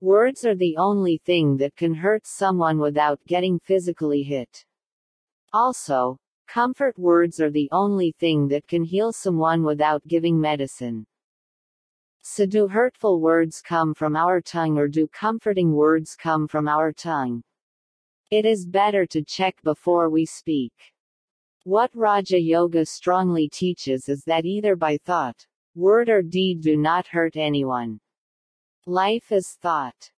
Words are the only thing that can hurt someone without getting physically hit. Also, comfort words are the only thing that can heal someone without giving medicine. So do hurtful words come from our tongue or do comforting words come from our tongue? It is better to check before we speak. What Raja Yoga strongly teaches is that either by thought, word or deed do not hurt anyone. Life is thought.